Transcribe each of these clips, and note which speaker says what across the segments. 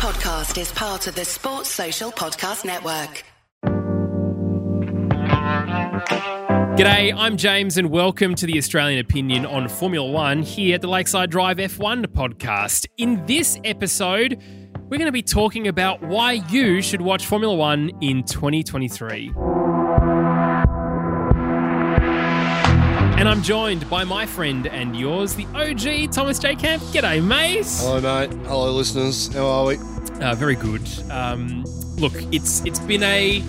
Speaker 1: podcast is part of the Sports Social Podcast Network.
Speaker 2: G'day, I'm James, and welcome to the Australian Opinion on Formula One here at the Lakeside Drive F1 podcast. In this episode, we're going to be talking about why you should watch Formula One in 2023. And I'm joined by my friend and yours, the OG Thomas J. Camp. G'day, mate.
Speaker 3: Hello, mate. Hello, listeners. How are we?
Speaker 2: Uh, very good. Um, look, it's it's been a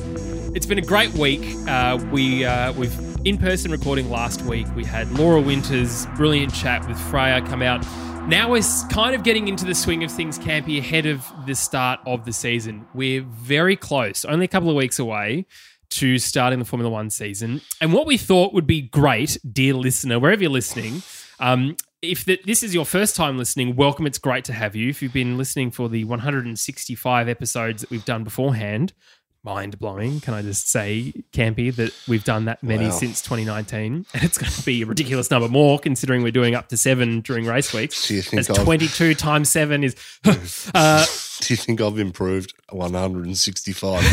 Speaker 2: it's been a great week. Uh, we uh, we've in person recording last week. We had Laura Winters' brilliant chat with Freya come out. Now we're kind of getting into the swing of things, Campy, ahead of the start of the season. We're very close, only a couple of weeks away to starting the Formula One season. And what we thought would be great, dear listener, wherever you're listening, um, if the, this is your first time listening, welcome. It's great to have you. If you've been listening for the 165 episodes that we've done beforehand, mind blowing. Can I just say, Campy, that we've done that many
Speaker 3: Wow.
Speaker 2: since 2019, and it's going to be a ridiculous number more considering we're doing up to seven during race weeks.
Speaker 3: Do you think
Speaker 2: As 22 times seven is. uh,
Speaker 3: Do you think I've improved 165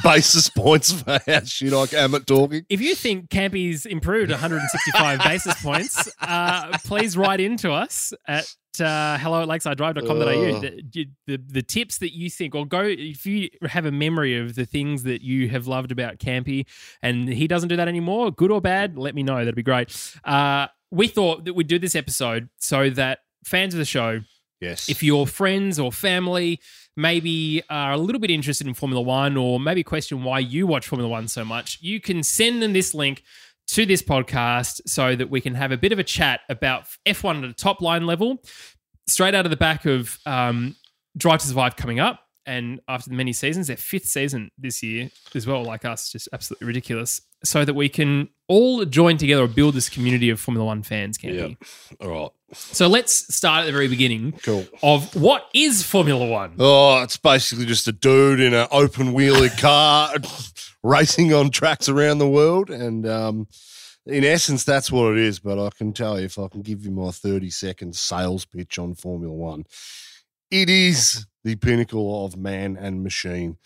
Speaker 3: basis points for how shit I am at talking?
Speaker 2: if you think Campy's improved 165 basis points, uh, please write into us at uh, hello at lakesidedrive.com.au.
Speaker 3: Ugh.
Speaker 2: The, the, the tips that you think, or go if you have a memory of the things that you have loved about Campy and he doesn't do that anymore, good or bad, let me know. That'd be great. Uh, we thought that we'd do this episode so that fans of the show
Speaker 3: Yes.
Speaker 2: if your friends or family maybe are a little bit interested in Formula One or maybe question why you watch Formula One so much, you can send them this link to this podcast so that we can have a bit of a chat about F1 at a top line level, straight out of the back of um, Drive to Survive coming up. And after the many seasons, their fifth season this year as well, like us, just absolutely ridiculous. So that we can all join together or build this community of Formula One fans, can
Speaker 3: yeah.
Speaker 2: we?
Speaker 3: All right.
Speaker 2: So let's start at the very beginning
Speaker 3: Cool.
Speaker 2: of what is Formula One.
Speaker 3: Oh, it's basically just a dude in an open wheeler car racing on tracks around the world. And um, in essence, that's what it is. But I can tell you, if I can give you my 30 second sales pitch on Formula One, it is the pinnacle of man and machine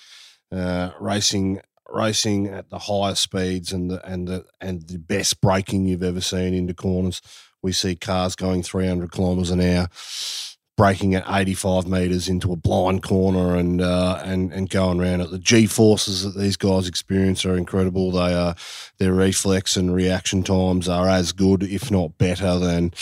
Speaker 3: uh, racing. Racing at the highest speeds and the and the and the best braking you've ever seen into corners. We see cars going 300 kilometers an hour, braking at 85 meters into a blind corner and uh, and and going around it. The G forces that these guys experience are incredible. They are their reflex and reaction times are as good, if not better, than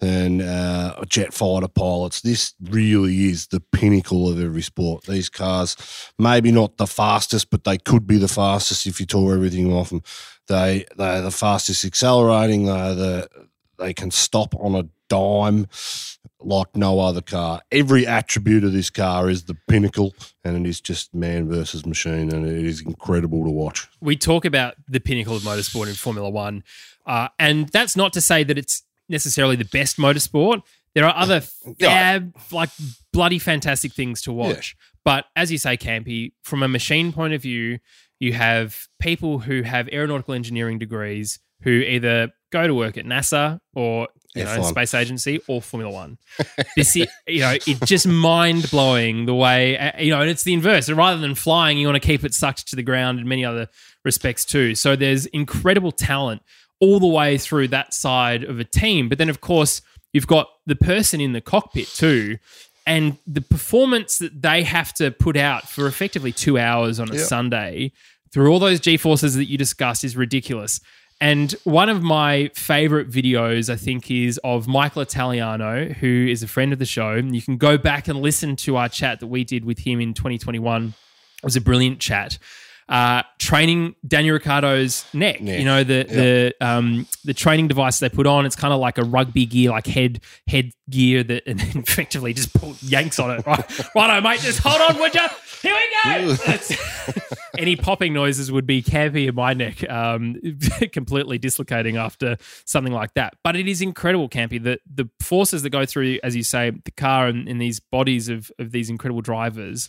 Speaker 3: than uh, jet fighter pilots. This really is the pinnacle of every sport. These cars, maybe not the fastest, but they could be the fastest if you tore everything off them. They they're the fastest accelerating. They're the they can stop on a dime like no other car. Every attribute of this car is the pinnacle, and it is just man versus machine, and it is incredible to watch.
Speaker 2: We talk about the pinnacle of motorsport in Formula One, uh, and that's not to say that it's necessarily the best motorsport. There are other fab, like bloody fantastic things to watch. But as you say, Campy, from a machine point of view, you have people who have aeronautical engineering degrees who either go to work at NASA or you
Speaker 3: F1.
Speaker 2: space agency or Formula One. this is, you know it's just mind blowing the way uh, you know, and it's the inverse. Rather than flying, you want to keep it sucked to the ground in many other respects too. So there's incredible talent all the way through that side of a team. But then of course you've got the person in the cockpit too. And the performance that they have to put out for effectively two hours on a
Speaker 3: Yep.
Speaker 2: Sunday through all those G forces that you discussed is ridiculous. And one of my favorite videos, I think, is of Michael Italiano, who is a friend of the show. You can go back and listen to our chat that we did with him in 2021. It was a brilliant chat. Uh, training Daniel Ricciardo's neck.
Speaker 3: Neck,
Speaker 2: You know the the um, the training device they put on. It's kind of like a rugby gear, like head head gear that, and then effectively just pull, yanks on it. Right, righto, mate. Just hold on, would you? Here we go. Any popping noises would be campy in my neck, um, completely dislocating after something like that. But it is incredible, campy. The the forces that go through, as you say, the car and, and these bodies of of these incredible drivers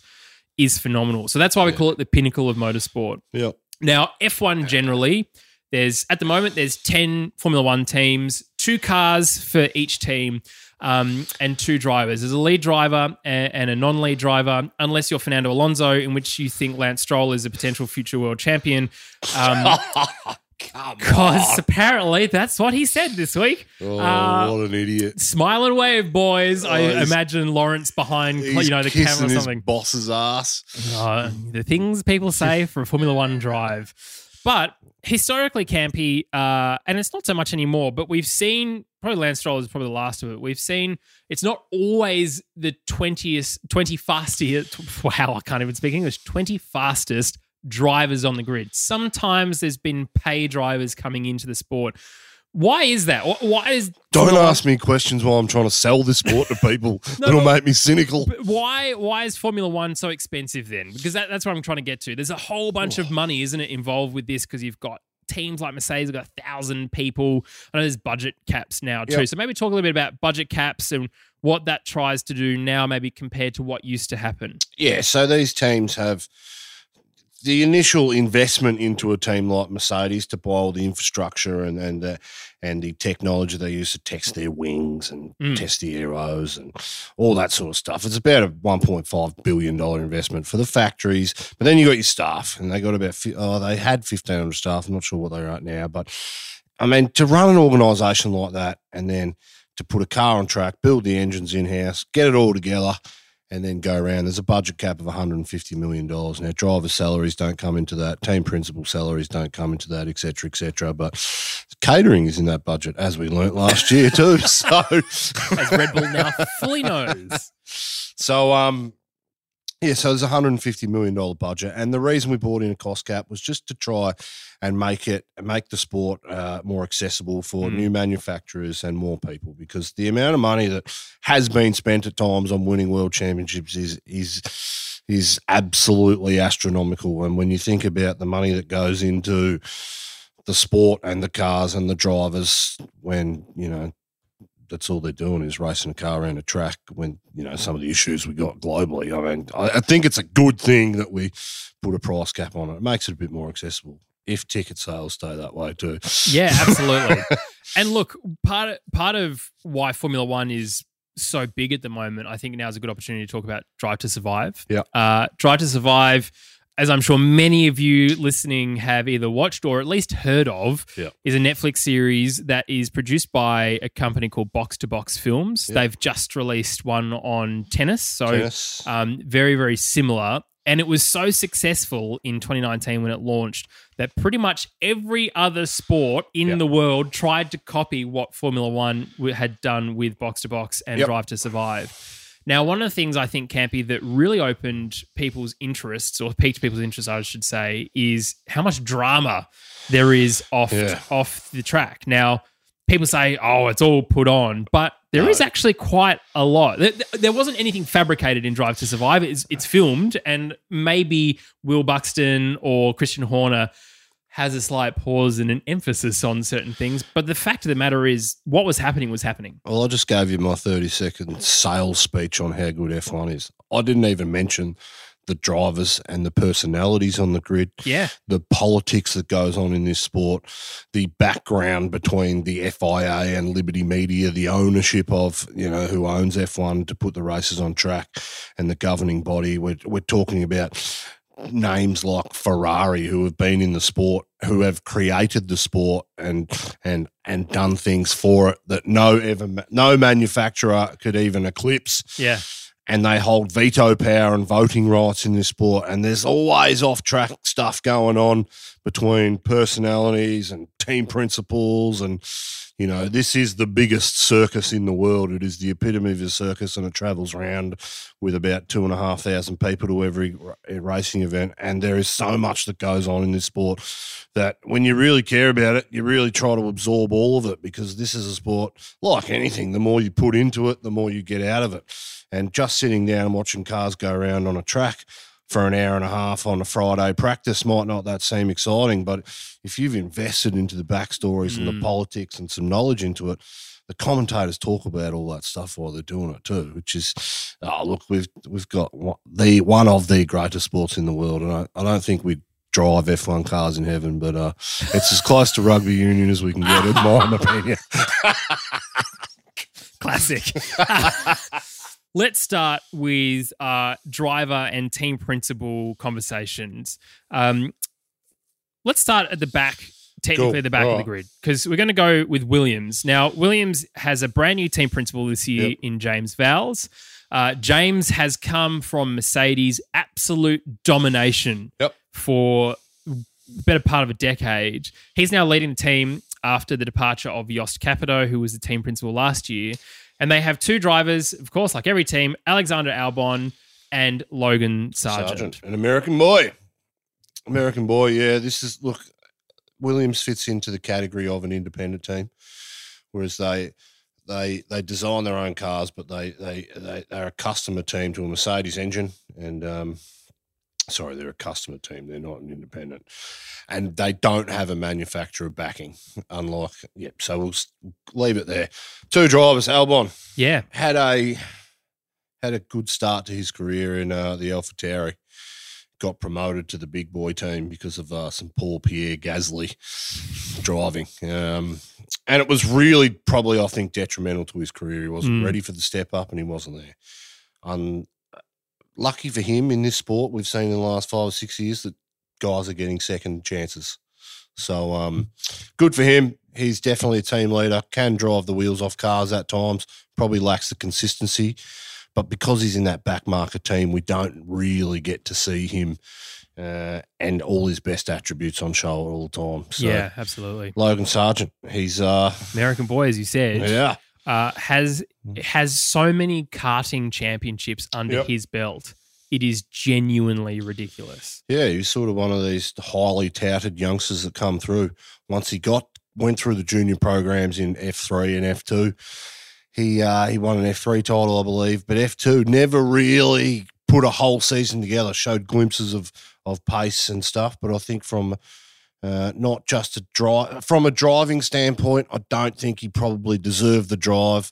Speaker 2: is phenomenal. So that's why we call it the pinnacle of motorsport.
Speaker 3: Yep.
Speaker 2: Now, F1 generally, there's at the moment there's 10 Formula 1 teams, two cars for each team. um, and two drivers. There's a lead driver and, and a non-lead driver, unless you're Fernando Alonso, in which you think Lance Stroll is a potential future world champion. Um, because apparently that's what he said this week.
Speaker 3: Oh,
Speaker 2: Uh,
Speaker 3: what an idiot.
Speaker 2: Smile and wave, boys. I
Speaker 3: Oh, he's-
Speaker 2: imagine Lawrence behind, you know, the camera or
Speaker 3: his
Speaker 2: something.
Speaker 3: boss's ass.
Speaker 2: Uh, the things people say for a Formula One drive. But historically, Campy, uh, and it's not so much anymore, but we've seen probably Lance Stroll is probably the last of it. We've seen it's not always the 20th, 20 fastest, wow, I can't even speak English, 20 fastest drivers on the grid. Sometimes there's been pay drivers coming into the sport. Why is that? Why is
Speaker 3: Don't ask me questions while I'm trying to sell this sport to people.
Speaker 2: No,
Speaker 3: That'll make me cynical.
Speaker 2: Why why is Formula One so expensive then? Because that, that's what I'm trying to get to. There's a whole bunch of money, isn't it, involved with this? Because you've got teams like Mercedes, have got a thousand people. I know there's budget caps now too.
Speaker 3: Yep.
Speaker 2: So maybe talk a little bit about budget caps and what that tries to do now, maybe compared to what used to happen.
Speaker 3: Yeah, so these teams have the initial investment into a team like Mercedes to buy all the infrastructure and and uh, and the technology they use to test their wings and
Speaker 2: Mm.
Speaker 3: test the aeros and all that sort of stuff. It's about a one point five billion dollar investment for the factories, but then you got your staff, and they got about oh they had fifteen hundred staff. I'm not sure what they're at now, but I mean to run an organisation like that and then to put a car on track, build the engines in house, get it all together and then go around. There's a budget cap of $150 million. Now, driver salaries don't come into that, team principal salaries don't come into that, et cetera, et cetera. But catering is in that budget, as we learnt last year too. So,
Speaker 2: As Red Bull now fully knows.
Speaker 3: so um, yeah, so there's a $150 million budget. And the reason we brought in a cost cap was just to try and make it, make the sport uh, more accessible for
Speaker 2: Mm.
Speaker 3: new manufacturers and more people because the amount of money that has been spent at times on winning world championships is, is, is absolutely astronomical. And when you think about the money that goes into the sport and the cars and the drivers, when, you know, that's all they're doing is racing a car around a track when you know some of the issues we got globally. I mean, I, I think it's a good thing that we put a price cap on it. It makes it a bit more accessible if ticket sales stay that way too.
Speaker 2: Yeah, absolutely. and look, part of, part of why Formula One is so big at the moment, I think now is a good opportunity to talk about Drive to Survive.
Speaker 3: Yeah.
Speaker 2: Uh, Drive to Survive, as I'm sure many of you listening have either watched or at least heard of,
Speaker 3: Yeah.
Speaker 2: is a Netflix series that is produced by a company called Box to Box Films.
Speaker 3: Yeah.
Speaker 2: They've just released one on tennis. So
Speaker 3: Tennis.
Speaker 2: um, very, very similar. And it was so successful in 2019 when it launched that pretty much every other sport in
Speaker 3: Yeah.
Speaker 2: the world tried to copy what Formula One had done with Box to Box and
Speaker 3: Yep.
Speaker 2: Drive to Survive. Now, one of the things I think, Campy, that really opened people's interests, or piqued people's interest, I should say, is how much drama there is off
Speaker 3: Yeah.
Speaker 2: off the track. Now, people say, "Oh, it's all put on," but there
Speaker 3: No.
Speaker 2: is actually quite a lot. There, there wasn't anything fabricated in Drive to Survive. It's, it's filmed, and maybe Will Buxton or Christian Horner has a slight pause and an emphasis on certain things. But the fact of the matter is, what was happening was happening.
Speaker 3: Well, I just gave you my 30 second sales speech on how good F1 is. I didn't even mention the drivers and the personalities on the grid.
Speaker 2: Yeah,
Speaker 3: the politics that goes on in this sport, the background between the FIA and Liberty Media, the ownership of you know who owns F1 to put the races on track, and the governing body. We're we're talking about names like Ferrari who have been in the sport, who have created the sport and and and done things for it that no ever no manufacturer could even eclipse
Speaker 2: yeah,
Speaker 3: and they hold veto power and voting rights in this sport. And there's always off track stuff going on between personalities and team principals. And, you know, this is the biggest circus in the world. It is the epitome of a circus and it travels around with about two and a half thousand people to every ra- racing event. And there is so much that goes on in this sport that when you really care about it, you really try to absorb all of it because this is a sport like anything. The more you put into it, the more you get out of it. And just sitting down and watching cars go around on a track for an hour and a half on a Friday practice might not that seem exciting, but if you've invested into the backstories and
Speaker 2: Mm.
Speaker 3: the politics and some knowledge into it, the commentators talk about all that stuff while they're doing it too, which is, oh, look, we've we've got one- the one of the greatest sports in the world, and I, I don't think we drive F1 cars in heaven, but uh, it's as close to rugby union as we can get, in my opinion.
Speaker 2: Classic. Let's start with uh, driver and team principal conversations. Um, let's start at the back, technically
Speaker 3: Cool.
Speaker 2: the back of the grid, because we're going to go with Williams. Now, Williams has a brand new team principal this year
Speaker 3: Yep.
Speaker 2: in James Vowles. Uh, James has come from Mercedes' absolute domination
Speaker 3: Yep.
Speaker 2: for the better part of a decade. He's now leading the team after the departure of Jost Capito, who was the team principal last year. And they have two drivers, of course, like every team Alexander Albon and Logan Sargent.
Speaker 3: An American boy. American boy, yeah. This is look, Williams fits into the category of an independent team. Whereas they they they design their own cars, but they they, they they're a customer team to a Mercedes engine. And um sorry, they're a customer team, they're not an independent. And they don't have a manufacturer backing, unlike yep. So we'll leave it there. Two drivers, Albon
Speaker 2: Yeah.
Speaker 3: had a had a good start to his career in uh, the AlphaTauri. Got promoted to the big boy team because of uh, some Paul Pierre Gasly driving, um, and it was really probably I think detrimental to his career. He wasn't
Speaker 2: Mm.
Speaker 3: ready for the step up, and he wasn't there. Un- lucky for him in this sport, we've seen in the last five or six years that guys are getting second chances. So um, good for him. He's definitely a team leader. Can drive the wheels off cars at times. Probably lacks the consistency, but because he's in that back market team, we don't really get to see him uh, and all his best attributes on show all the time. So,
Speaker 2: yeah, absolutely.
Speaker 3: Logan Sargent, he's uh,
Speaker 2: American boy, as you said,
Speaker 3: yeah,
Speaker 2: uh, has has so many karting championships under
Speaker 3: Yep.
Speaker 2: his belt. It is genuinely ridiculous.
Speaker 3: yeah, he's sort of one of these highly touted youngsters that come through. Once he got went through the junior programs in F three and F two, he uh, he won an F three title, I believe, but F two never really put a whole season together. Showed glimpses of of pace and stuff, but I think from uh, not just a drive from a driving standpoint, I don't think he probably deserved the drive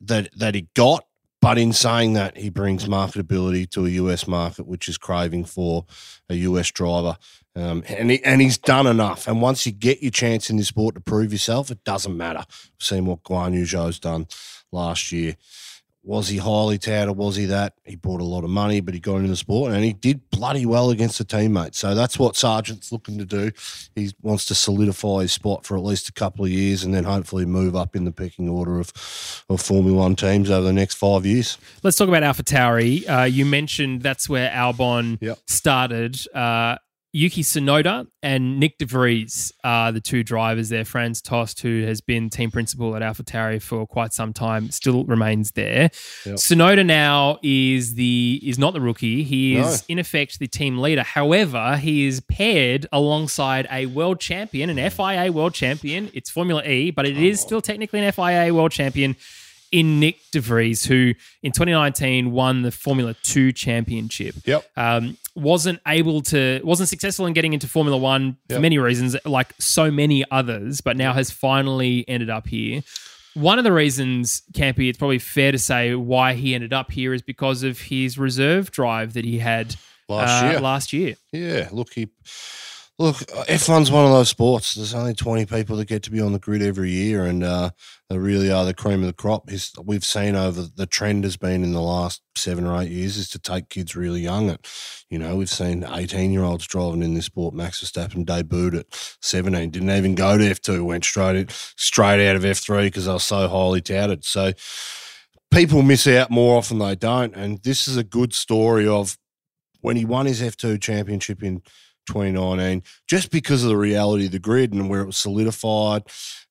Speaker 3: that that he got. But in saying that, he brings marketability to a US market, which is craving for a US driver. Um, and he, and he's done enough. And once you get your chance in this sport to prove yourself, it doesn't matter. We've seen what Guan Yu Zhou's done last year. Was he highly touted? Was he that? He brought a lot of money, but he got into the sport and he did bloody well against the teammates. So that's what Sargent's looking to do. He wants to solidify his spot for at least a couple of years and then hopefully move up in the pecking order of, of Formula One teams over the next five years.
Speaker 2: Let's talk about Alpha Tauri. Uh, you mentioned that's where Albon
Speaker 3: Yep.
Speaker 2: started. Uh, Yuki Tsunoda and Nyck De Vries are the two drivers there. Franz Tost, who has been team principal at Alpha Tauri for quite some time, still remains there.
Speaker 3: Yep.
Speaker 2: Tsunoda now is the is not the rookie. He is
Speaker 3: No.
Speaker 2: in effect the team leader. However, he is paired alongside a world champion, an FIA world champion. It's Formula E, but it oh, is still technically an FIA world champion in Nyck De Vries, who in 2019 won the Formula 2 championship.
Speaker 3: Yep.
Speaker 2: Um, wasn't able to, wasn't successful in getting into Formula One for
Speaker 3: Yep.
Speaker 2: many reasons, like so many others, but now has finally ended up here. One of the reasons, Campy, it's probably fair to say why he ended up here is because of his reserve drive that he had
Speaker 3: Last
Speaker 2: uh,
Speaker 3: year.
Speaker 2: Last year.
Speaker 3: Yeah, look, he, look, F1's one of those sports. There's only 20 people that get to be on the grid every year, and uh, they really are the cream of the crop. His, we've seen over the trend has been in the last seven or eight years is to take kids really young. At, you know, we've seen 18 year olds driving in this sport. Max Verstappen debuted at 17, didn't even go to F2, went straight in, straight out of F3 because they were so highly touted. So people miss out more often than they don't, and this is a good story of when he won his F2 championship in 2019, just because of the reality of the grid and where it was solidified,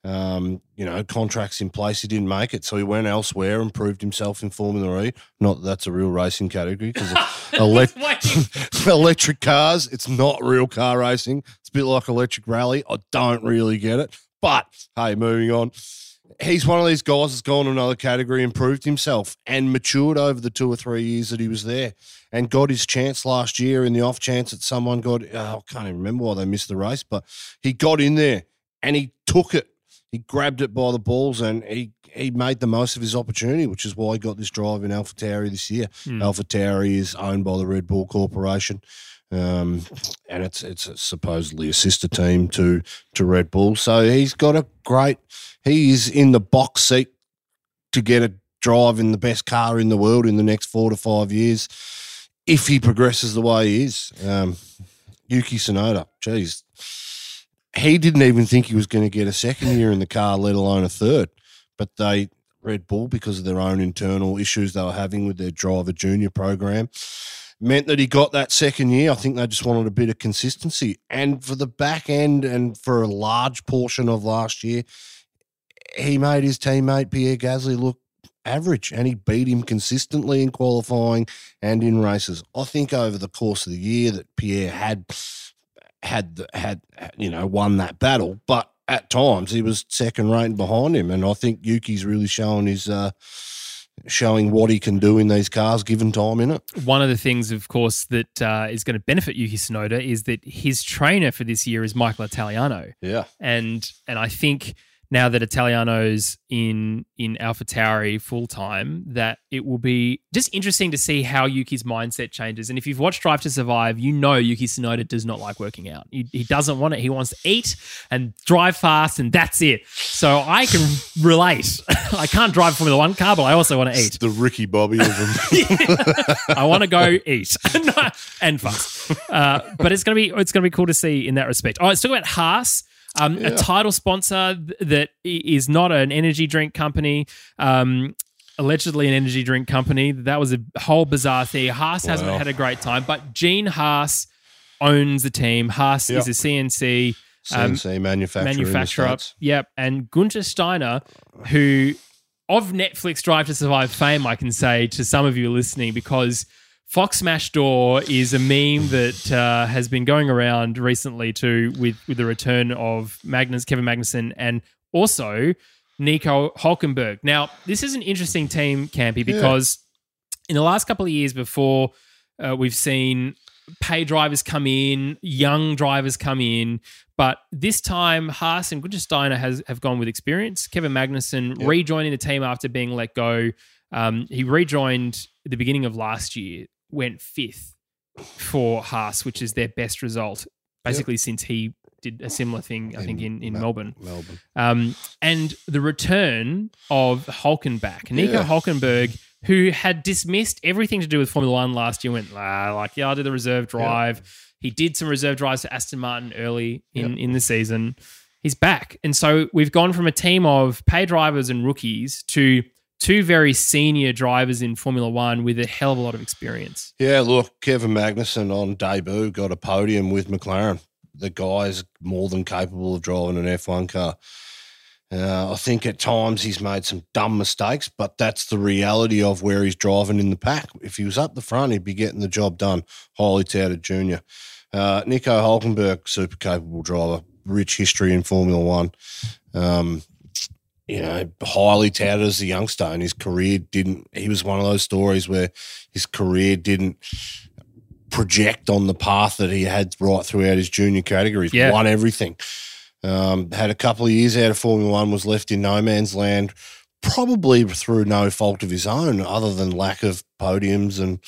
Speaker 3: um, you know, contracts in place, he didn't make it. So he went elsewhere and proved himself in Formula E. Not that that's a real racing category because elect- electric cars, it's not real car racing. It's a bit like electric rally. I don't really get it. But hey, moving on he's one of these guys that's gone to another category and proved himself and matured over the two or three years that he was there and got his chance last year in the off chance that someone got, oh, I can't even remember why they missed the race, but he got in there and he took it. He grabbed it by the balls and he, he made the most of his opportunity, which is why he got this drive in Alpha Tauri this year.
Speaker 2: Hmm.
Speaker 3: Alpha Tauri is owned by the Red Bull Corporation. Um, and it's it's supposedly a sister team to to Red Bull. So he's got a great. He is in the box seat to get a drive in the best car in the world in the next four to five years if he progresses the way he is. Um, Yuki Tsunoda, geez, he didn't even think he was going to get a second year in the car, let alone a third. But they Red Bull, because of their own internal issues they were having with their driver junior program, meant that he got that second year. I think they just wanted a bit of consistency. And for the back end and for a large portion of last year, he made his teammate Pierre Gasly look average and he beat him consistently in qualifying and in races. I think over the course of the year that Pierre had had had you know won that battle, but at times he was second rate behind him, and I think Yuki's really showing his. Uh, showing what he can do in these cars given time in it.
Speaker 2: One of the things, of course, that uh, is going to benefit Yuki Tsunoda is that his trainer for this year is Michael Italiano.
Speaker 3: Yeah.
Speaker 2: And and I think now that Italiano's in in AlphaTauri full time, that it will be just interesting to see how Yuki's mindset changes. And if you've watched Drive to Survive, you know Yuki Tsunoda does not like working out. He, he doesn't want it. He wants to eat and drive fast, and that's it. So I can relate. I can't drive Formula One car, but I also want to eat.
Speaker 3: the Ricky Bobby of them.
Speaker 2: I want to go eat and fast. Uh, but it's gonna be it's gonna be cool to see in that respect. All right, let's talk about Haas. Um,
Speaker 3: Yeah.
Speaker 2: A title sponsor th- that is not an energy drink company. Um, allegedly an energy drink company. That was a whole bizarre thing. Haas hasn't had a great time, but Gene Haas owns the team. Haas
Speaker 3: Yeah.
Speaker 2: is a CNC um,
Speaker 3: CNC manufacturer. in the
Speaker 2: manufacturer. Yep. And Gunter Steiner, who of Netflix Drive to Survive fame, I can say to some of you listening, because Fox Smash Door is a meme that uh, has been going around recently too, with with the return of Magnus, Kevin Magnussen, and also Nico Hulkenberg. Now, this is an interesting team, Campy, because in the last couple of years before uh, we've seen pay drivers come in, young drivers come in, but this time Haas and Gunther Steiner has have gone with experience. Kevin Magnussen
Speaker 3: Yep.
Speaker 2: rejoining the team after being let go. Um, he rejoined at the beginning of last year, went fifth for Haas, which is their best result basically since he did a similar thing, I think, in, in
Speaker 3: Mel-
Speaker 2: Melbourne.
Speaker 3: Melbourne.
Speaker 2: Um, and the return of Hulkenbach, Nico
Speaker 3: Yeah.
Speaker 2: Hulkenberg, who had dismissed everything to do with Formula One last year, went ah, like, yeah, I'll do the reserve drive. He did some reserve drives to Aston Martin early in, in the season. He's back. And so we've gone from a team of pay drivers and rookies to two very senior drivers in Formula One with a hell of a lot of experience.
Speaker 3: Yeah, look, Kevin Magnussen on debut got a podium with McLaren. The guy's more than capable of driving an F1 car. Uh, I think at times he's made some dumb mistakes, but that's the reality of where he's driving in the pack. If he was up the front, he'd be getting the job done. Highly touted junior. Uh, Nico Hulkenberg, super capable driver, rich history in Formula One. Um, you know, highly touted as a youngster, and his career didn't. He was one of those stories where his career didn't project on the path that he had right throughout his junior categories.
Speaker 2: Yeah.
Speaker 3: Won everything. Um, had a couple of years out of Formula One, was left in no man's land, probably through no fault of his own, other than lack of podiums. And,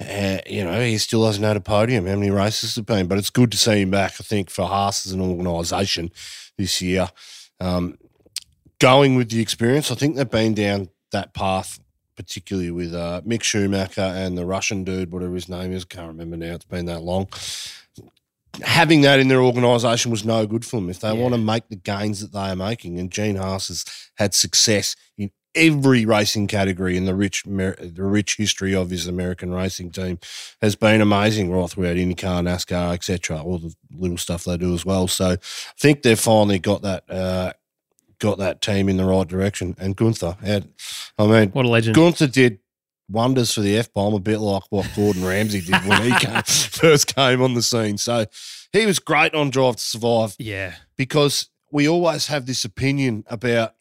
Speaker 3: uh, you know, he still hasn't had a podium. How many races have been? But it's good to see him back, I think, for Haas as an organisation this year. Um, going with the experience, I think they've been down that path, particularly with uh, Mick Schumacher and the Russian dude, whatever his name is. I can't remember now. It's been that long. Having that in their organisation was no good for them if they
Speaker 2: Yeah.
Speaker 3: want to make the gains that they are making. And Gene Haas has had success in every racing category in the rich the rich history of his American racing team has been amazing right throughout IndyCar, NASCAR, etc. All the little stuff they do as well. So I think they've finally got that uh, got that team in the right direction. And Gunther had, I mean,
Speaker 2: What a legend.
Speaker 3: Gunther did wonders for the F bomb, a bit like what Gordon Ramsay did when he came, first came on the scene. So he was great on Drive to Survive
Speaker 2: Yeah.
Speaker 3: because we always have this opinion about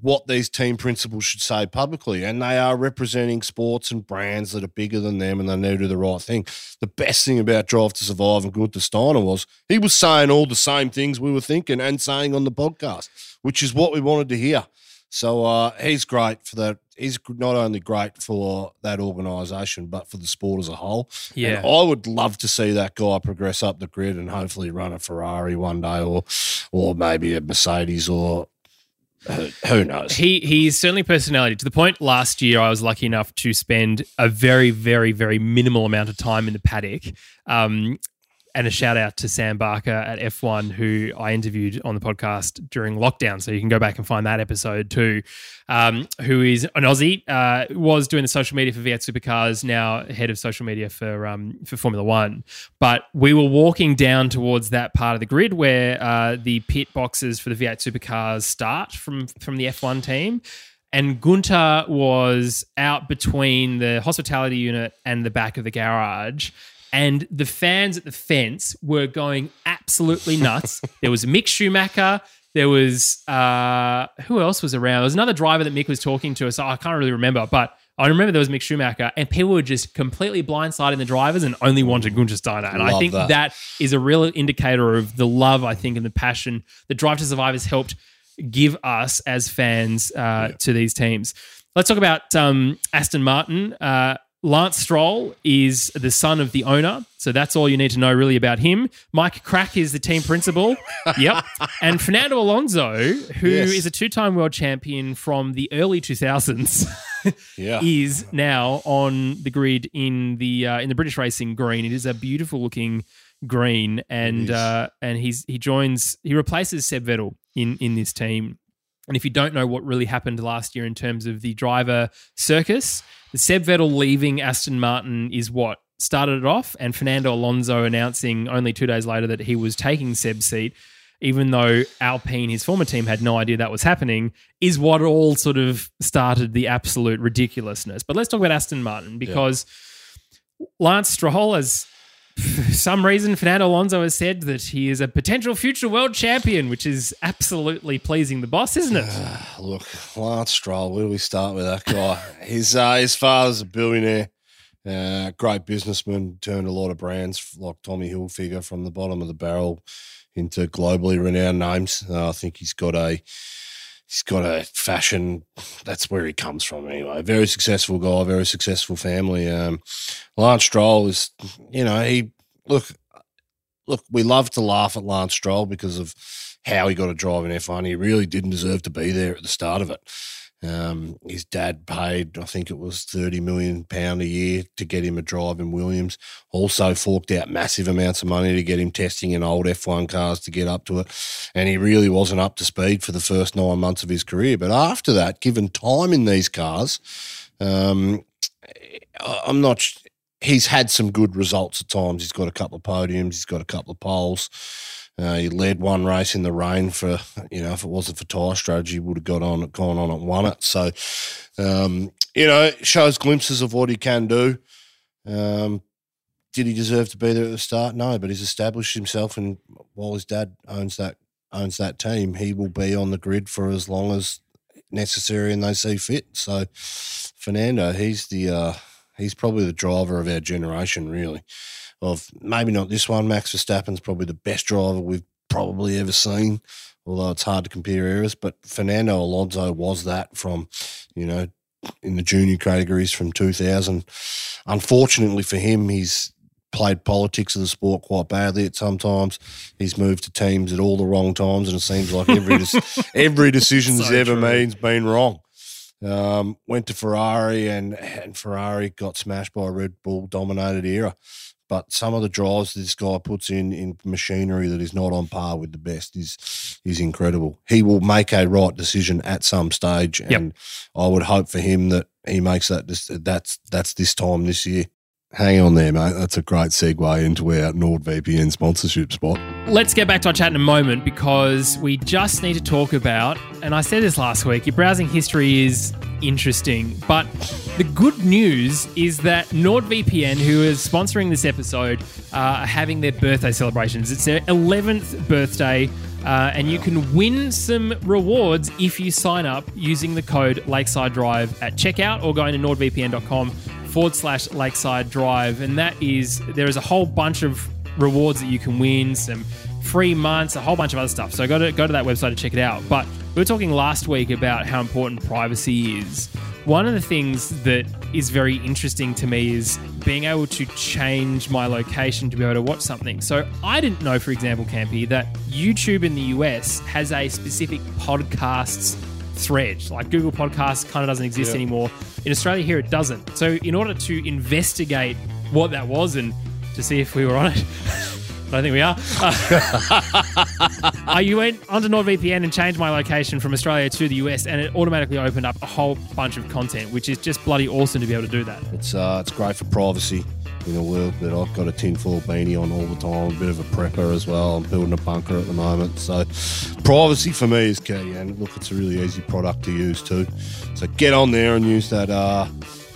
Speaker 3: what these team principals should say publicly, and they are representing sports and brands that are bigger than them, and they need to do the right thing. The best thing about Drive to Survive and Gunther Steiner was he was saying all the same things we were thinking and saying on the podcast, which is what we wanted to hear. So uh, he's great for that. He's not only great for that organisation, but for the sport as a whole.
Speaker 2: Yeah.
Speaker 3: And I would love to see that guy progress up the grid and hopefully run a Ferrari one day, or or maybe a Mercedes or Who knows?
Speaker 2: He he's certainly personality to the point. Last year, I was lucky enough to spend a very very very minimal amount of time in the paddock. Um, and a shout out to Sam Barker at F1, who I interviewed on the podcast during lockdown. So you can go back and find that episode too. Um, who is an Aussie, uh, was doing the social media for V8 Supercars, now head of social media for um, for Formula One. But we were walking down towards that part of the grid where uh, the pit boxes for the V8 Supercars start from from the F1 team and Gunter was out between the hospitality unit and the back of the garage. And the fans at the fence were going absolutely nuts. there was Mick Schumacher. There was uh, who else was around? There was another driver that Mick was talking to. So I can't really remember, but I remember there was Mick Schumacher, and people were just completely blindsiding the drivers and only wanted Gunther Steiner. And I think
Speaker 3: that.
Speaker 2: that is a real indicator of the love, I think, and the passion that Drive to Survive has helped give us as fans uh, to these teams. Let's talk about um, Aston Martin. Uh, Lance Stroll is the son of the owner, so that's all you need to know really about him. Mike Krack is the team principal. yep. And Fernando Alonso, who is
Speaker 3: Yes.
Speaker 2: a two-time world champion from the early 2000s,
Speaker 3: Yeah.
Speaker 2: is now on the grid in the uh, in the British Racing green. It is a beautiful looking green, and uh, and he's he joins he replaces Seb Vettel in in this team. And if you don't know what really happened last year in terms of the driver circus, the Seb Vettel leaving Aston Martin is what started it off, and Fernando Alonso announcing only two days later that he was taking Seb's seat, even though Alpine, his former team, had no idea that was happening, is what all sort of started the absolute ridiculousness. But let's talk about Aston Martin because Lance Stroll has for some reason, Fernando Alonso has said that he is a potential future world champion, which is absolutely pleasing the boss, isn't it?
Speaker 3: Look, Lance Stroll. Where do we start with that guy? his uh, his father's a billionaire, uh, great businessman. Turned a lot of brands like Tommy Hilfiger from the bottom of the barrel into globally renowned names. Uh, I think he's got a he's got a fashion. That's where he comes from anyway. Very successful guy, very successful family. Um, Lance Stroll is, you know, he look look. We love to laugh at Lance Stroll because of how he got a drive in F1. He really didn't deserve to be there at the start of it. Um, his dad paid, I think it was thirty million pound a year to get him a drive in Williams. Also forked out massive amounts of money to get him testing in old F1 cars to get up to it, and he really wasn't up to speed for the first nine months of his career. But after that, given time in these cars, um, I'm not. He's had some good results at times. He's got a couple of podiums. He's got a couple of poles. Uh, he led one race in the rain for, you know, if it wasn't for tyre strategy, he would have got on, gone on and won it. So, um, you know, shows glimpses of what he can do. Um, did he deserve to be there at the start? No, but he's established himself, and while his dad owns that owns that team, he will be on the grid for as long as necessary and they see fit. So, Fernando, he's the uh, he's probably the driver of our generation, really. Of maybe not this one. Max Verstappen's probably the best driver we've probably ever seen, although it's hard to compare eras. But Fernando Alonso was that from, you know, in the junior categories from 2000. Unfortunately for him, he's played politics of the sport quite badly at sometimes. He's moved to teams at all the wrong times, and it seems like every every decision he's
Speaker 2: So
Speaker 3: ever
Speaker 2: true.
Speaker 3: made's been wrong. Um, went to Ferrari, and and Ferrari got smashed by a Red Bull dominated era. But some of the drives this guy puts in in machinery that is not on par with the best is is incredible. He will make a right decision at some stage, and I would hope for him that he makes that. That's that's this time this year. Hang on there, mate. That's a great segue into our NordVPN sponsorship spot.
Speaker 2: Let's get back to our chat in a moment because we just need to talk about, and I said this last week, your browsing history is interesting. But the good news is that NordVPN, who is sponsoring this episode, uh, are having their birthday celebrations. It's their 11th birthday. Uh, and you can win some rewards if you sign up using the code Lakeside Drive at checkout or going to nordvpn.com forward slash Lakeside Drive. And that is, there is a whole bunch of rewards that you can win, some free months, a whole bunch of other stuff. So go to go to that website to check it out. But we were talking last week about how important privacy is. One of the things that is very interesting to me is being able to change my location to be able to watch something. So I didn't know, for example, Campy, that YouTube in the US has a specific podcasts thread. Like Google Podcasts kind of doesn't exist
Speaker 3: Yeah.
Speaker 2: anymore. In Australia, here it doesn't. So, in order to investigate what that was and to see if we were on it, I don't think we are. Uh, I went onto NordVPN and changed my location from Australia to the US, and it automatically opened up a whole bunch of content, which is just bloody awesome to be able to do that.
Speaker 3: It's uh, it's great for privacy in a world that I've got a tinfoil beanie on all the time, a bit of a prepper as well. I'm building a bunker at the moment, so privacy for me is key. And look, it's a really easy product to use too. So get on there and use that. Uh,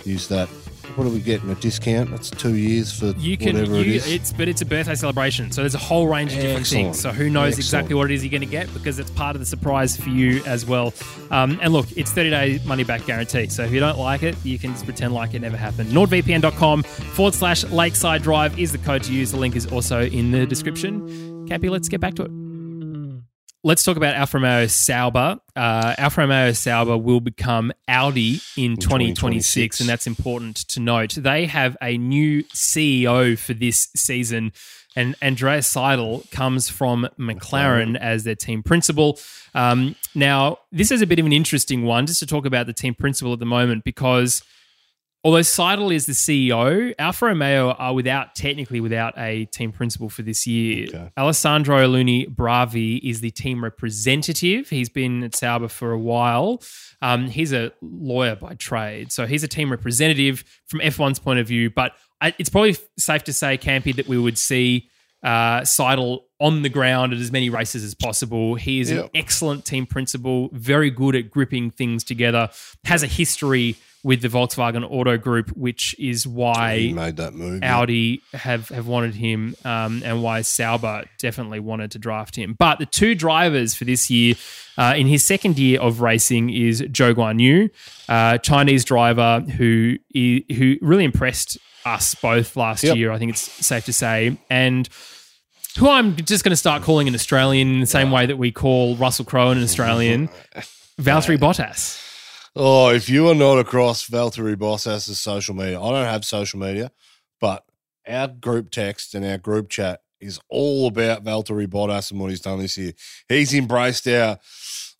Speaker 3: use that. What are we getting? A discount? That's two years for
Speaker 2: You can,
Speaker 3: whatever it
Speaker 2: you,
Speaker 3: is.
Speaker 2: it's but it's a birthday celebration, so there's a whole range of different
Speaker 3: Excellent.
Speaker 2: things. So who knows exactly what it is you're going to get because it's part of the surprise for you as well. Um, and look, it's 30 day money back guarantee. So if you don't like it, you can just pretend like it never happened. NordVPN.com forward slash Lakeside Drive is the code to use. The link is also in the description. Cappy, let's get back to it. Let's talk about Alfa Romeo Sauber. Uh, Alfa Romeo Sauber will become Audi in 2026,
Speaker 3: 2026.
Speaker 2: and that's important to note. They have a new CEO for this season, and Andreas Seidl comes from McLaren as their team principal. Um, now, this is a bit of an interesting one, just to talk about the team principal at the moment, because although Seidl is the CEO, Alfa Romeo are without technically without a team principal for this year.
Speaker 3: Okay.
Speaker 2: Alessandro Alunni Bravi is the team representative. He's been at Sauber for a while. Um, he's a lawyer by trade, so he's a team representative from F1's point of view. But I, it's probably safe to say, Campy, that we would see uh, Seidl on the ground at as many races as possible. He is an excellent team principal, very good at gripping things together, has a history with the Volkswagen Auto Group, which is
Speaker 3: he
Speaker 2: why
Speaker 3: made that move. yeah.
Speaker 2: Audi have, have wanted him um, and why Sauber definitely wanted to draft him. But the two drivers for this year, uh, in his second year of racing, is Zhou Guan Yu, uh, Chinese driver who who really impressed us both last
Speaker 3: Yep.
Speaker 2: year. I think it's safe to say, and who I'm just going to start calling an Australian in the same way that we call Russell Crowe an Australian, Valtteri Bottas.
Speaker 3: Oh, if you are not across Valtteri Bottas's social media, I don't have social media, but our group text and our group chat is all about Valtteri Bottas and what he's done this year. He's embraced our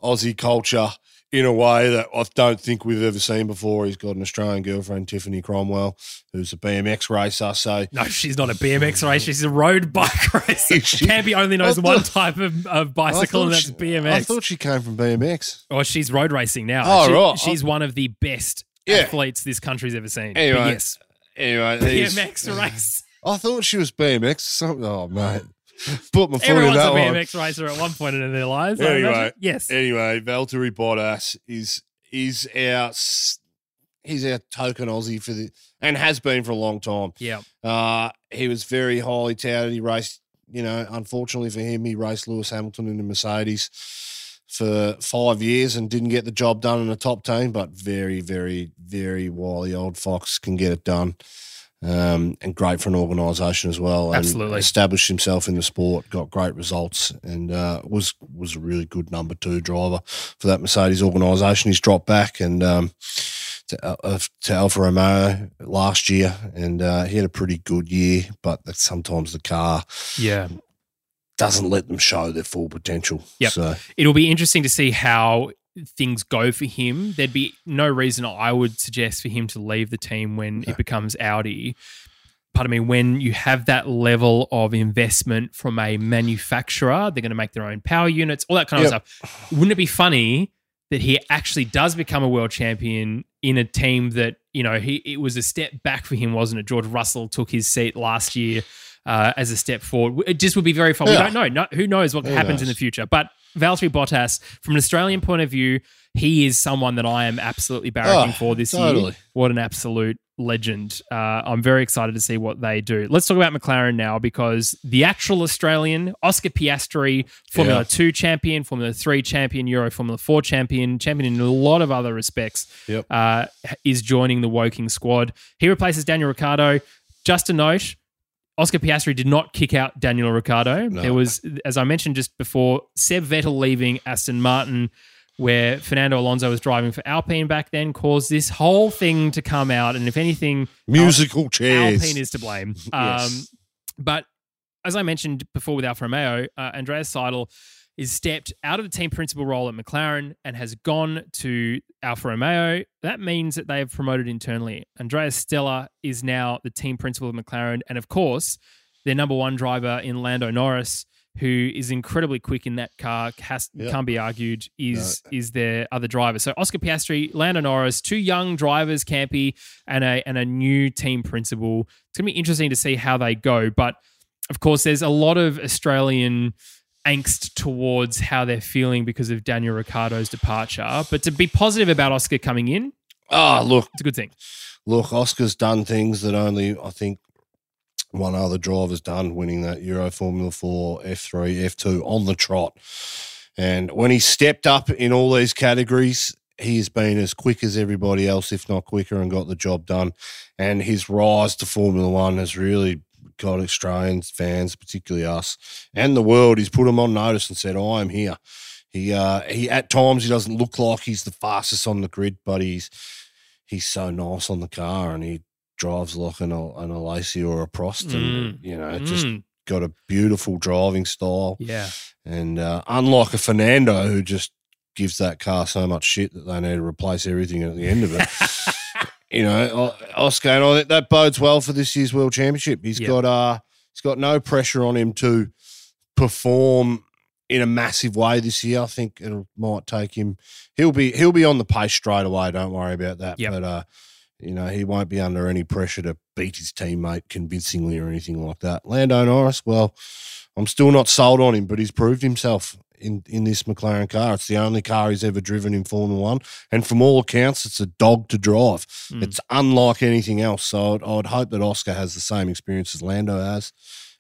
Speaker 3: Aussie culture in a way that I don't think we've ever seen before. He's got an Australian girlfriend, Tiffany Cromwell, who's a BMX racer. So
Speaker 2: No, she's not a BMX racer. She's a road bike racer.
Speaker 3: She?
Speaker 2: Campy only knows
Speaker 3: I
Speaker 2: one type of, of bicycle, and that's
Speaker 3: she-
Speaker 2: BMX.
Speaker 3: I thought she came from BMX.
Speaker 2: oh, she's road racing now.
Speaker 3: Oh,
Speaker 2: She-
Speaker 3: right.
Speaker 2: She's one of the best
Speaker 3: Yeah.
Speaker 2: athletes this country's ever seen. But
Speaker 3: Anyway,
Speaker 2: yes,
Speaker 3: Anyway,
Speaker 2: BMX race.
Speaker 3: I thought she was BMX. or Something. Oh, mate. Put my foot in
Speaker 2: Everyone's a
Speaker 3: that one.
Speaker 2: BMX racer at one point in their lives.
Speaker 3: Anyway,
Speaker 2: imagine. yes.
Speaker 3: Anyway, Valtteri Bottas is is our he's our token Aussie for the and has been for a long time.
Speaker 2: yeah.
Speaker 3: Uh, he was very highly touted. He raced, you know, unfortunately for him, he raced Lewis Hamilton in the Mercedes for five years and didn't get the job done in the top team. But very, very, very wily old fox can get it done. Um, and great for an organisation as well.
Speaker 2: Absolutely.
Speaker 3: established himself in the sport, got great results, and uh, was was a really good number two driver for that Mercedes organisation. He's dropped back and um, to, uh, to Alfa Romeo last year, and uh, he had a pretty good year. But sometimes the car
Speaker 2: Yeah.
Speaker 3: doesn't let them show their full potential.
Speaker 2: Yep.
Speaker 3: So
Speaker 2: It'll be interesting to see how things go for him. There'd be no reason I would suggest for him to leave the team when it becomes Audi. Pardon me, when you have that level of investment from a manufacturer, they're going to make their own power units, all that kind of
Speaker 3: Yep.
Speaker 2: stuff. Wouldn't it be funny that he actually does become a world champion in a team that, you know, he it was a step back for him, wasn't it? George Russell took his seat last year uh, as a step forward. It just would be very fun. We don't know. No, who knows what
Speaker 3: Who
Speaker 2: happens in the future? But Valtteri Bottas, from an Australian point of view, he is someone that I am absolutely barracking
Speaker 3: Oh,
Speaker 2: for this year. What an absolute legend. Uh, I'm very excited to see what they do. Let's talk about McLaren now because the actual Australian, Oscar Piastri, Formula
Speaker 3: Yeah.
Speaker 2: 2 champion, Formula 3 champion, Euro Formula 4 champion, champion in a lot of other respects,
Speaker 3: Yep.
Speaker 2: uh, is joining the Woking squad. He replaces Daniel Ricciardo. Just a note, Oscar Piastri did not kick out Daniel Ricciardo.
Speaker 3: No.
Speaker 2: There was, as I mentioned just before, Seb Vettel leaving Aston Martin, where Fernando Alonso was driving for Alpine back then, caused this whole thing to come out. And if anything,
Speaker 3: musical chairs.
Speaker 2: Alpine is to blame.
Speaker 3: Yes.
Speaker 2: Um, but as I mentioned before with Alfa Romeo, uh, Andreas Seidl, is stepped out of the team principal role at McLaren and has gone to Alfa Romeo. That means that they have promoted internally. Andreas Stella is now the team principal of McLaren. And of course, their number one driver in Lando Norris, who is incredibly quick in that car, has,
Speaker 3: Yep.
Speaker 2: can't be argued, is is their other driver. So Oscar Piastri, Lando Norris, two young drivers, Campy, and a and a new team principal. It's gonna be interesting to see how they go. But of course, there's a lot of Australian angst towards how they're feeling because of Daniel Ricciardo's departure. But to be positive about Oscar coming in,
Speaker 3: Ah, look,
Speaker 2: it's a good thing.
Speaker 3: look, Oscar's done things that only I think one other driver's done, winning that Euro Formula Four, F3, F2 on the trot. And when he stepped up in all these categories, he has been as quick as everybody else, if not quicker, and got the job done. And his rise to Formula One has really got Australian fans, particularly us, and the world. He's put them on notice and said, "I am here." He uh, he at times he doesn't look like he's the fastest on the grid, but he's he's so nice on the car and he drives like an, an Alacy or a Prost and you know just
Speaker 2: Mm,
Speaker 3: got a beautiful driving style
Speaker 2: yeah.
Speaker 3: and uh, unlike a Fernando who just gives that car so much shit that they need to replace everything at the end of it you know Oscar and I think that bodes well for this year's World Championship He's
Speaker 2: Yep.
Speaker 3: got uh he's got no pressure on him to perform in a massive way this year I think it might take him he'll be he'll be on the pace straight away don't worry about that
Speaker 2: Yep.
Speaker 3: but uh you know, he won't be under any pressure to beat his teammate convincingly or anything like that. Lando Norris, well, I'm still not sold on him, but he's proved himself in, in this McLaren car. It's the only car he's ever driven in Formula One. And from all accounts, it's a dog to drive.
Speaker 2: Mm.
Speaker 3: It's unlike anything else. So I'd, I'd hope that Oscar has the same experience as Lando has.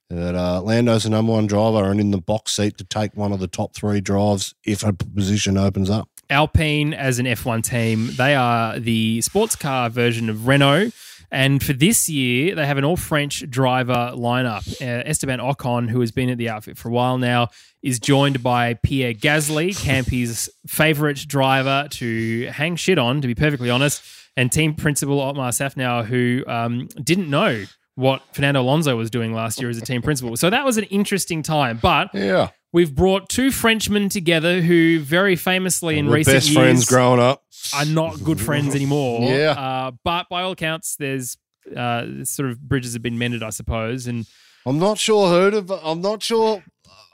Speaker 3: That uh, Lando's the number one driver and in the box seat to take one of the top three drives if a position opens up.
Speaker 2: Alpine as an F1 team, they are the sports car version of Renault. And for this year, they have an all French driver lineup. Uh, Esteban Ocon, who has been at the outfit for a while now, is joined by Pierre Gasly, Campy's favourite driver to hang shit on, to be perfectly honest, and team principal Otmar Szafnauer, who um, didn't know what Fernando Alonso was doing last year as a team principal. So that was an interesting time. But
Speaker 3: Yeah.
Speaker 2: We've brought two Frenchmen together who very famously in recent
Speaker 3: best
Speaker 2: years
Speaker 3: friends growing up.
Speaker 2: are not good friends anymore.
Speaker 3: Yeah.
Speaker 2: Uh, but by all accounts, there's uh, sort of bridges have been mended, I suppose. And
Speaker 3: I'm not sure heard of. I'm not sure.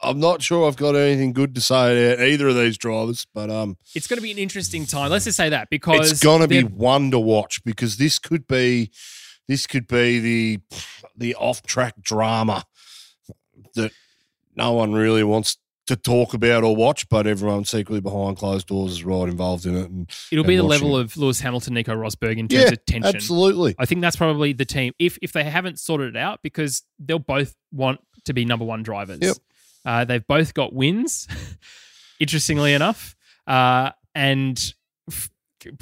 Speaker 3: I'm not sure I've got anything good to say about either of these drivers, but um,
Speaker 2: it's going to be an interesting time. Let's just say that because
Speaker 3: it's going to be one to watch because this could be, this could be the the off track drama that no one really wants to talk about or watch, but everyone secretly behind closed doors is right involved in it. And
Speaker 2: it'll be the level
Speaker 3: it.
Speaker 2: of Lewis Hamilton, Nico Rosberg in terms
Speaker 3: yeah,
Speaker 2: of tension.
Speaker 3: absolutely.
Speaker 2: I think that's probably the team if if they haven't sorted it out because they'll both want to be number one drivers.
Speaker 3: Yep.
Speaker 2: Uh, they've both got wins, interestingly enough, uh, and f-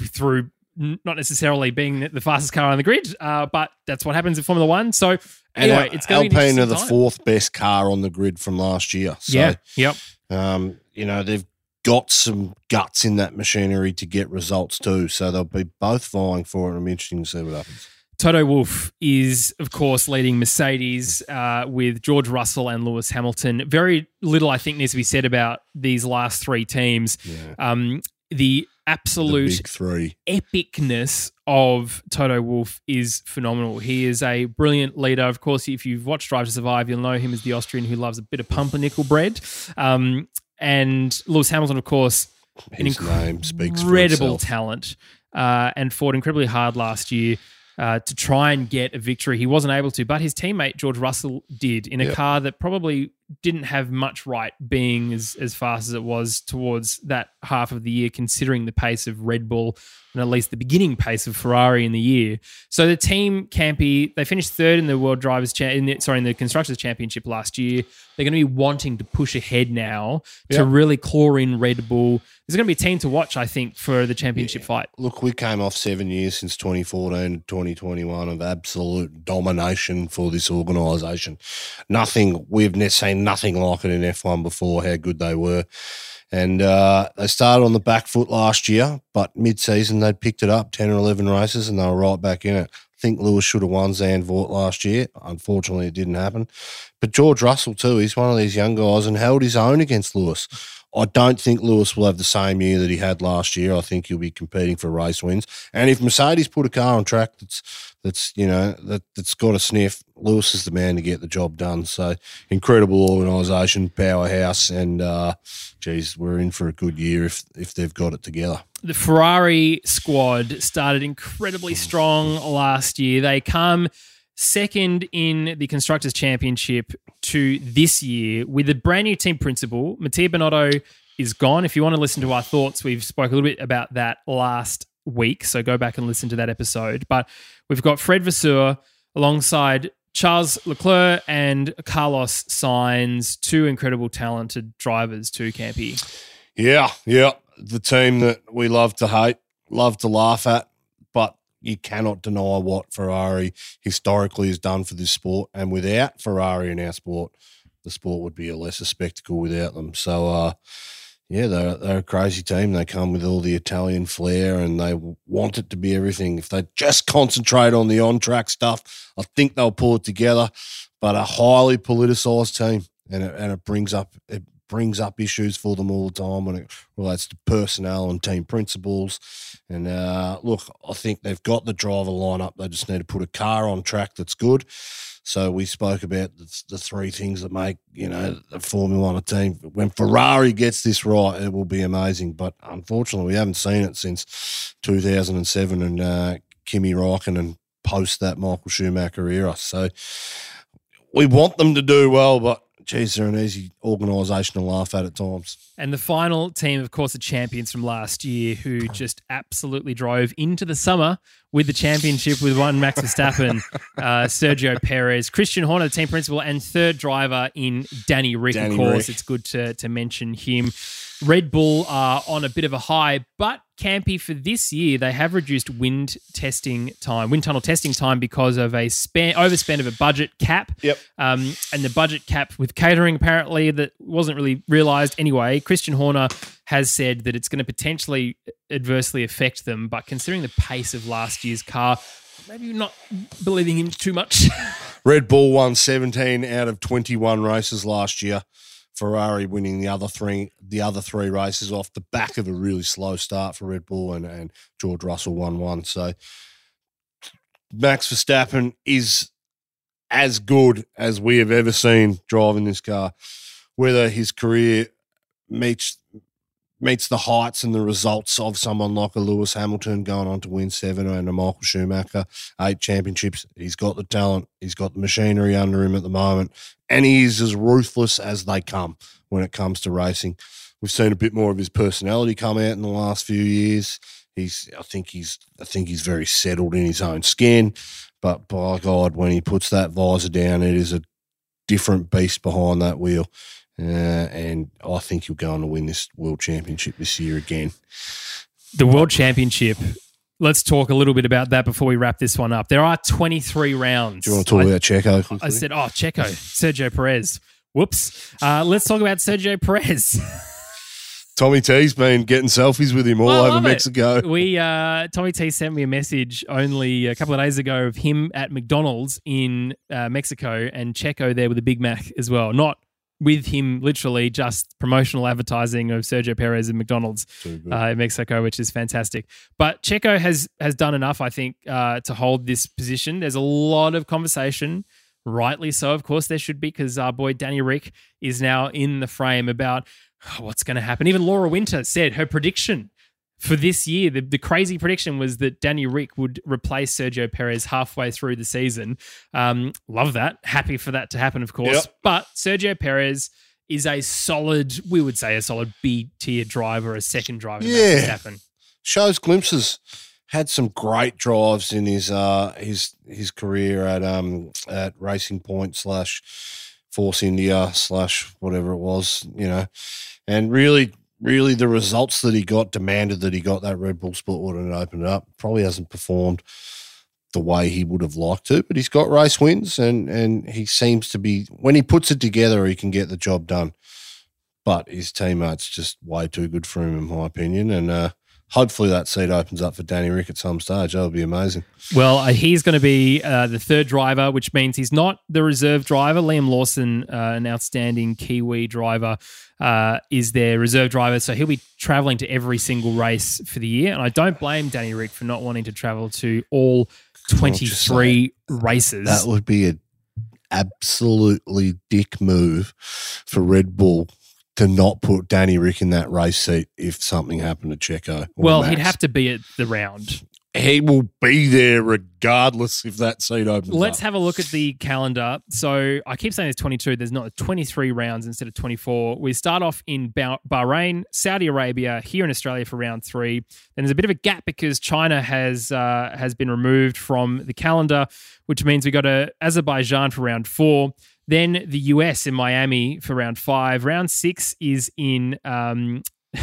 Speaker 2: through not necessarily being the- the fastest car on the grid, uh, but that's what happens in Formula One. So
Speaker 3: And
Speaker 2: anyway, it's going to
Speaker 3: Alpine are the
Speaker 2: time.
Speaker 3: fourth best car on the grid from last year. So,
Speaker 2: yeah, yep.
Speaker 3: Um, you know, they've got some guts in that machinery to get results too. So they'll be both vying for it. I'm be interesting to see what happens.
Speaker 2: Toto Wolff is, of course, leading Mercedes uh, with George Russell and Lewis Hamilton. Very little, I think, needs to be said about these last three teams.
Speaker 3: Yeah.
Speaker 2: Um, The absolute
Speaker 3: big three.
Speaker 2: epicness of Toto Wolff is phenomenal. He is a brilliant leader. Of course, if you've watched Drive to Survive, you'll know him as the Austrian who loves a bit of pumpernickel bread. Um, and Lewis Hamilton, of course, an
Speaker 3: His name speaks
Speaker 2: incredible talent uh, and fought incredibly hard last year uh, to try and get a victory. He wasn't able to, but his teammate George Russell did in a
Speaker 3: Yep.
Speaker 2: car that probably didn't have much right being as, as fast as it was towards that half of the year, considering the pace of Red Bull and at least the beginning pace of Ferrari in the year. So the team Campy, they finished third in the World Drivers Cha- in the, sorry in the Constructors Championship last year. They're going to be wanting to push ahead now to really claw in Red Bull. There's going to be a team to watch, I think, for the championship fight.
Speaker 3: Look, we came off seven years since 2014 to 2021 of absolute domination for this organisation. Nothing, we've ne- nothing like it in F1 before, how good they were. And uh, they started on the back foot last year, but mid season they'd picked it up 10 or 11 races and they were right back in it. I think Lewis should have won Zandvoort last year. Unfortunately, it didn't happen. But George Russell, too, he's one of these young guys and held his own against Lewis. I don't think Lewis will have the same year that he had last year. I think he'll be competing for race wins. And if Mercedes put a car on track that's that's you know that that's got a sniff, Lewis is the man to get the job done. So incredible organisation, powerhouse, and uh, geez, we're in for a good year if if they've got it together.
Speaker 2: The Ferrari squad started incredibly strong last year. They come second in the Constructors' Championship to this year with a brand new team principal. Mattia Binotto is gone. If you want to listen to our thoughts, we've spoke a little bit about that last week, so go back and listen to that episode. But we've got Fred Vasseur alongside Charles Leclerc and Carlos Sainz, two incredible talented drivers too, Campy.
Speaker 3: Yeah, yeah. The team that we love to hate, love to laugh at, you cannot deny what Ferrari historically has done for this sport. And without Ferrari in our sport, the sport would be a lesser spectacle without them. So, uh, yeah, they're, they're a crazy team. They come with all the Italian flair and they want it to be everything. If they just concentrate on the on track stuff, I think they'll pull it together. But a highly politicized team, and it, and it brings up it brings up issues for them all the time when it relates to personnel and team principles. And uh, look, I think they've got the driver lineup. They just need to put a car on track that's good. So we spoke about the, the three things that make you know the Formula One a team. When Ferrari gets this right, it will be amazing. But unfortunately, we haven't seen it since 2007 and uh, Kimi Raikkonen post that Michael Schumacher era. So we want them to do well, but geez, they're an easy organisation to laugh at at times.
Speaker 2: And the final team, of course, the champions from last year, who just absolutely drove into the summer with the championship with one Max Verstappen, uh, Sergio Perez, Christian Horner, the team principal, and third driver in Danny Rick.
Speaker 3: Danny
Speaker 2: of course,
Speaker 3: Rick.
Speaker 2: it's good to, to mention him. Red Bull are on a bit of a high, but Campy for this year they have reduced wind testing time, wind tunnel testing time because of a span, overspend of a budget cap.
Speaker 3: Yep.
Speaker 2: Um, and the budget cap with catering apparently that wasn't really realised anyway. Christian Horner has said that it's going to potentially adversely affect them, but considering the pace of last year's car, maybe not believing him too much.
Speaker 3: Red Bull won 17 out of 21 races last year. Ferrari winning the other three, the other three races off the back of a really slow start for Red Bull, and, and George Russell won one. So Max Verstappen is as good as we have ever seen driving this car. Whether his career meets meets the heights and the results of someone like a Lewis Hamilton going on to win seven and a Michael Schumacher, eight championships. He's got the talent, he's got the machinery under him at the moment, and he is as ruthless as they come when it comes to racing. We've seen a bit more of his personality come out in the last few years. He's, I think he's, I think he's very settled in his own skin. But by God, when he puts that visor down, it is a different beast behind that wheel. Uh, and I think he'll go on to win this world championship this year again.
Speaker 2: the World Championship. Let's talk a little bit about that before we wrap this one up. There are 23 rounds.
Speaker 3: Do you want to talk
Speaker 2: I-
Speaker 3: about Checo? Quickly?
Speaker 2: I said, oh, Checo, Sergio Perez. Whoops. Uh, let's talk about Sergio Perez.
Speaker 3: Tommy T's been getting selfies with him all
Speaker 2: Well,
Speaker 3: over
Speaker 2: it.
Speaker 3: Mexico.
Speaker 2: We uh, Tommy T sent me a message only a couple of days ago of him at McDonald's in uh, Mexico and Checo there with a Big Mac as well. Not with him, literally, just promotional advertising of Sergio Perez and McDonald's uh, in Mexico, which is fantastic. But Checo has has done enough, I think, uh, to hold this position. There's a lot of conversation, rightly so, of course there should be, because our boy Danny Rick is now in the frame about oh, what's going to happen. Even Laura Winter said her prediction for this year, the, the crazy prediction was that Danny Rick would replace Sergio Perez halfway through the season. Um, love that. Happy for that to happen, of course.
Speaker 3: Yep.
Speaker 2: But Sergio Perez is a solid, we would say a solid B tier driver, a second driver.
Speaker 3: Yeah.
Speaker 2: Verstappen.
Speaker 3: Shows glimpses. Had some great drives in his uh his his career at um at Racing Point slash Force India slash whatever it was, you know, and really really the results that he got demanded that he got that Red Bull Sport Order and opened it up. Probably hasn't performed the way he would have liked to, but he's got race wins and and he seems to be when he puts it together, he can get the job done. But his teammates just way too good for him, in my opinion, and uh, hopefully that seat opens up for Danny Rick at some stage. That would be amazing.
Speaker 2: Well, uh, he's going to be uh, the third driver, which means he's not the reserve driver. Liam Lawson, uh, an outstanding Kiwi driver, uh, is their reserve driver. So he'll be traveling to every single race for the year. And I don't blame Danny Rick for not wanting to travel to all 23 races.
Speaker 3: That would be an absolutely dick move for Red Bull to not put Danny Rick in that race seat if something happened to Checo.
Speaker 2: well,
Speaker 3: Max.
Speaker 2: he'd have to be at the round.
Speaker 3: He will be there regardless if that seat opens.
Speaker 2: Let's
Speaker 3: up.
Speaker 2: have a look at the calendar. So I keep saying there's 22. There's not 23 rounds instead of 24. We start off in Bahrain, Saudi Arabia, here in Australia for round three. Then there's a bit of a gap because China has uh, has been removed from the calendar, which means we go to Azerbaijan for round four. Then the US in Miami for round five. Round six is in. Um,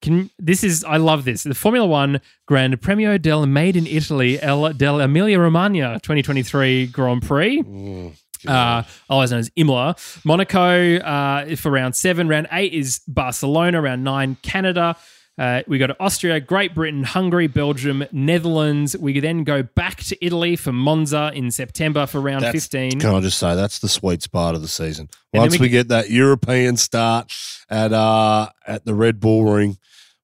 Speaker 2: Can this is I love this the Formula One Grand Premio del Made in Italy El del Emilia Romagna 2023 Grand Prix.
Speaker 3: Mm,
Speaker 2: Uh, otherwise known as Imola, Monaco uh, for round seven. Round eight is Barcelona. Round nine, Canada. Uh, we go to Austria, Great Britain, Hungary, Belgium, Netherlands. We then go back to Italy for Monza in September for round
Speaker 3: That's-
Speaker 2: 15.
Speaker 3: Can I just say that's the sweet spot of the season. Once
Speaker 2: we
Speaker 3: we,
Speaker 2: get-
Speaker 3: that European start at uh at the Red Bull Ring,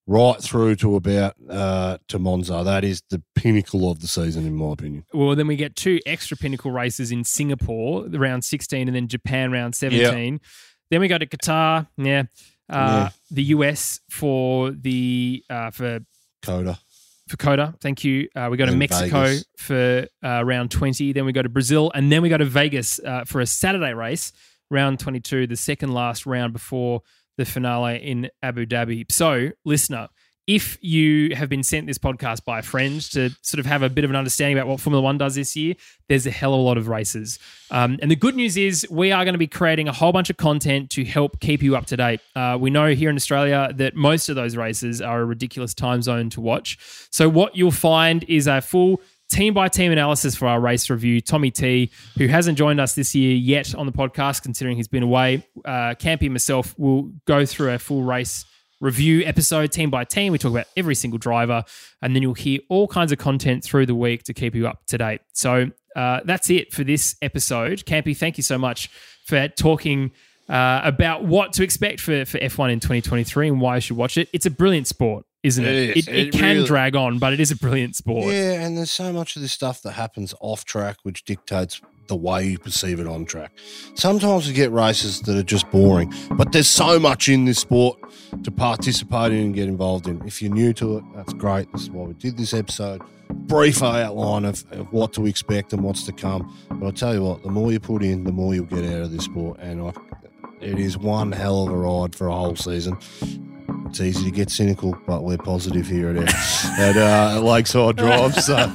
Speaker 3: right through to about uh to Monza, that is the pinnacle of the season in my opinion.
Speaker 2: Well, then we get two extra pinnacle races in Singapore, round 16, and then Japan round 17. Then we go to Qatar, yeah. Uh,
Speaker 3: Yeah.
Speaker 2: The US for the uh, for
Speaker 3: COTA.
Speaker 2: for COTA. Thank you. Uh, we go to
Speaker 3: And
Speaker 2: Mexico
Speaker 3: Vegas.
Speaker 2: for uh, round 20. Then we go to Brazil. And then we go to Vegas uh, for a Saturday race, round 22, the second last round before the finale in Abu Dhabi. So, listener, if you have been sent this podcast by a friend to sort of have a bit of an understanding about what Formula One does this year, there's a hell of a lot of races. Um, and the good news is we are going to be creating a whole bunch of content to help keep you up to date. Uh, we know here in Australia that most of those races are a ridiculous time zone to watch. So what you'll find is a full team by team analysis for our race review. Tommy T, who hasn't joined us this year yet on the podcast, considering he's been away, uh, Campy myself will go through a full race review episode team by team. We talk about every single driver, and then you'll hear all kinds of content through the week to keep you up to date. So uh, that's it for this episode. Campy, thank you so much for talking uh, about what to expect for, for F1 in 2023 and why you should watch it. It's a brilliant sport, isn't it?
Speaker 3: It is.
Speaker 2: It, it
Speaker 3: It
Speaker 2: can
Speaker 3: really-
Speaker 2: drag on, but it is a brilliant sport.
Speaker 3: Yeah, and there's so much of this stuff that happens off track which dictates the way you perceive it on track. Sometimes we get races that are just boring, but there's so much in this sport to participate in and get involved in. If you're new to it, that's great. This is why we did this episode. Brief outline of, of what to expect and what's to come. But I'll tell you what, the more you put in, the more you'll get out of this sport. And I, it is one hell of a ride for a whole season. It's easy to get cynical, but we're positive here at, at uh, Lakeside Drive. So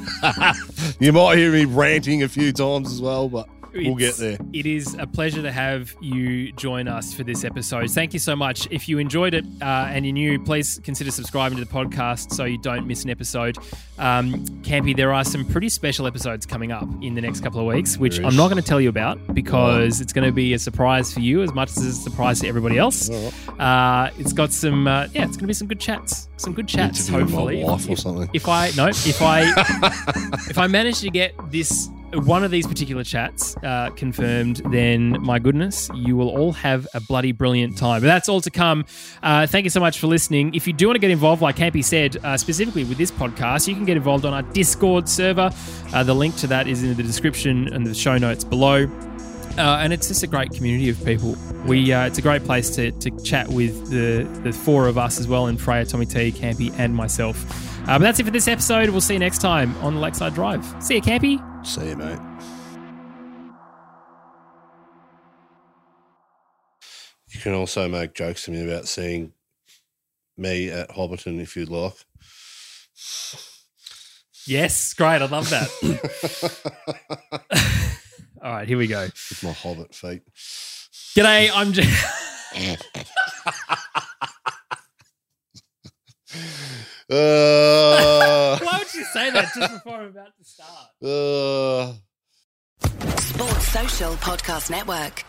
Speaker 3: you might hear me ranting a few times as well, but we'll get there.
Speaker 2: It is a pleasure to have you join us for this episode. Thank you so much. If you enjoyed it uh, and you're new, please consider subscribing to the podcast so you don't miss an episode. Um, Campy, there are some pretty special episodes coming up in the next couple of weeks, which I'm not going to tell you about because it's going to be a surprise for you as much as it's a surprise to everybody else. Uh, it's got some, uh, yeah, it's going to be some good chats, some good chats. Hopefully,
Speaker 3: or something.
Speaker 2: If I no, if I if I manage to get this one of these particular chats uh, confirmed, then my goodness, you will all have a bloody brilliant time. But that's all to come. Uh, thank you so much for listening. If you do want to get involved, like Campy said, uh, specifically with this podcast, you can get involved on our Discord server. Uh, the link to that is in the description and the show notes below. Uh, and it's just a great community of people. We uh, it's a great place to, to chat with the the four of us as well, and Freya, Tommy T, Campy, and myself. Uh, but that's it for this episode. We'll see you next time on the Lakeside Drive. See you, Campy.
Speaker 3: See you, mate. You can also make jokes to me about seeing me at Hobbiton if you'd like.
Speaker 2: Yes, great. I love that. All right, here we go.
Speaker 3: With my hobbit feet.
Speaker 2: G'day, I'm. J-
Speaker 3: Uh,
Speaker 2: Why would you say that just before I'm about to start?
Speaker 3: uh.
Speaker 1: Sports Social Podcast Network.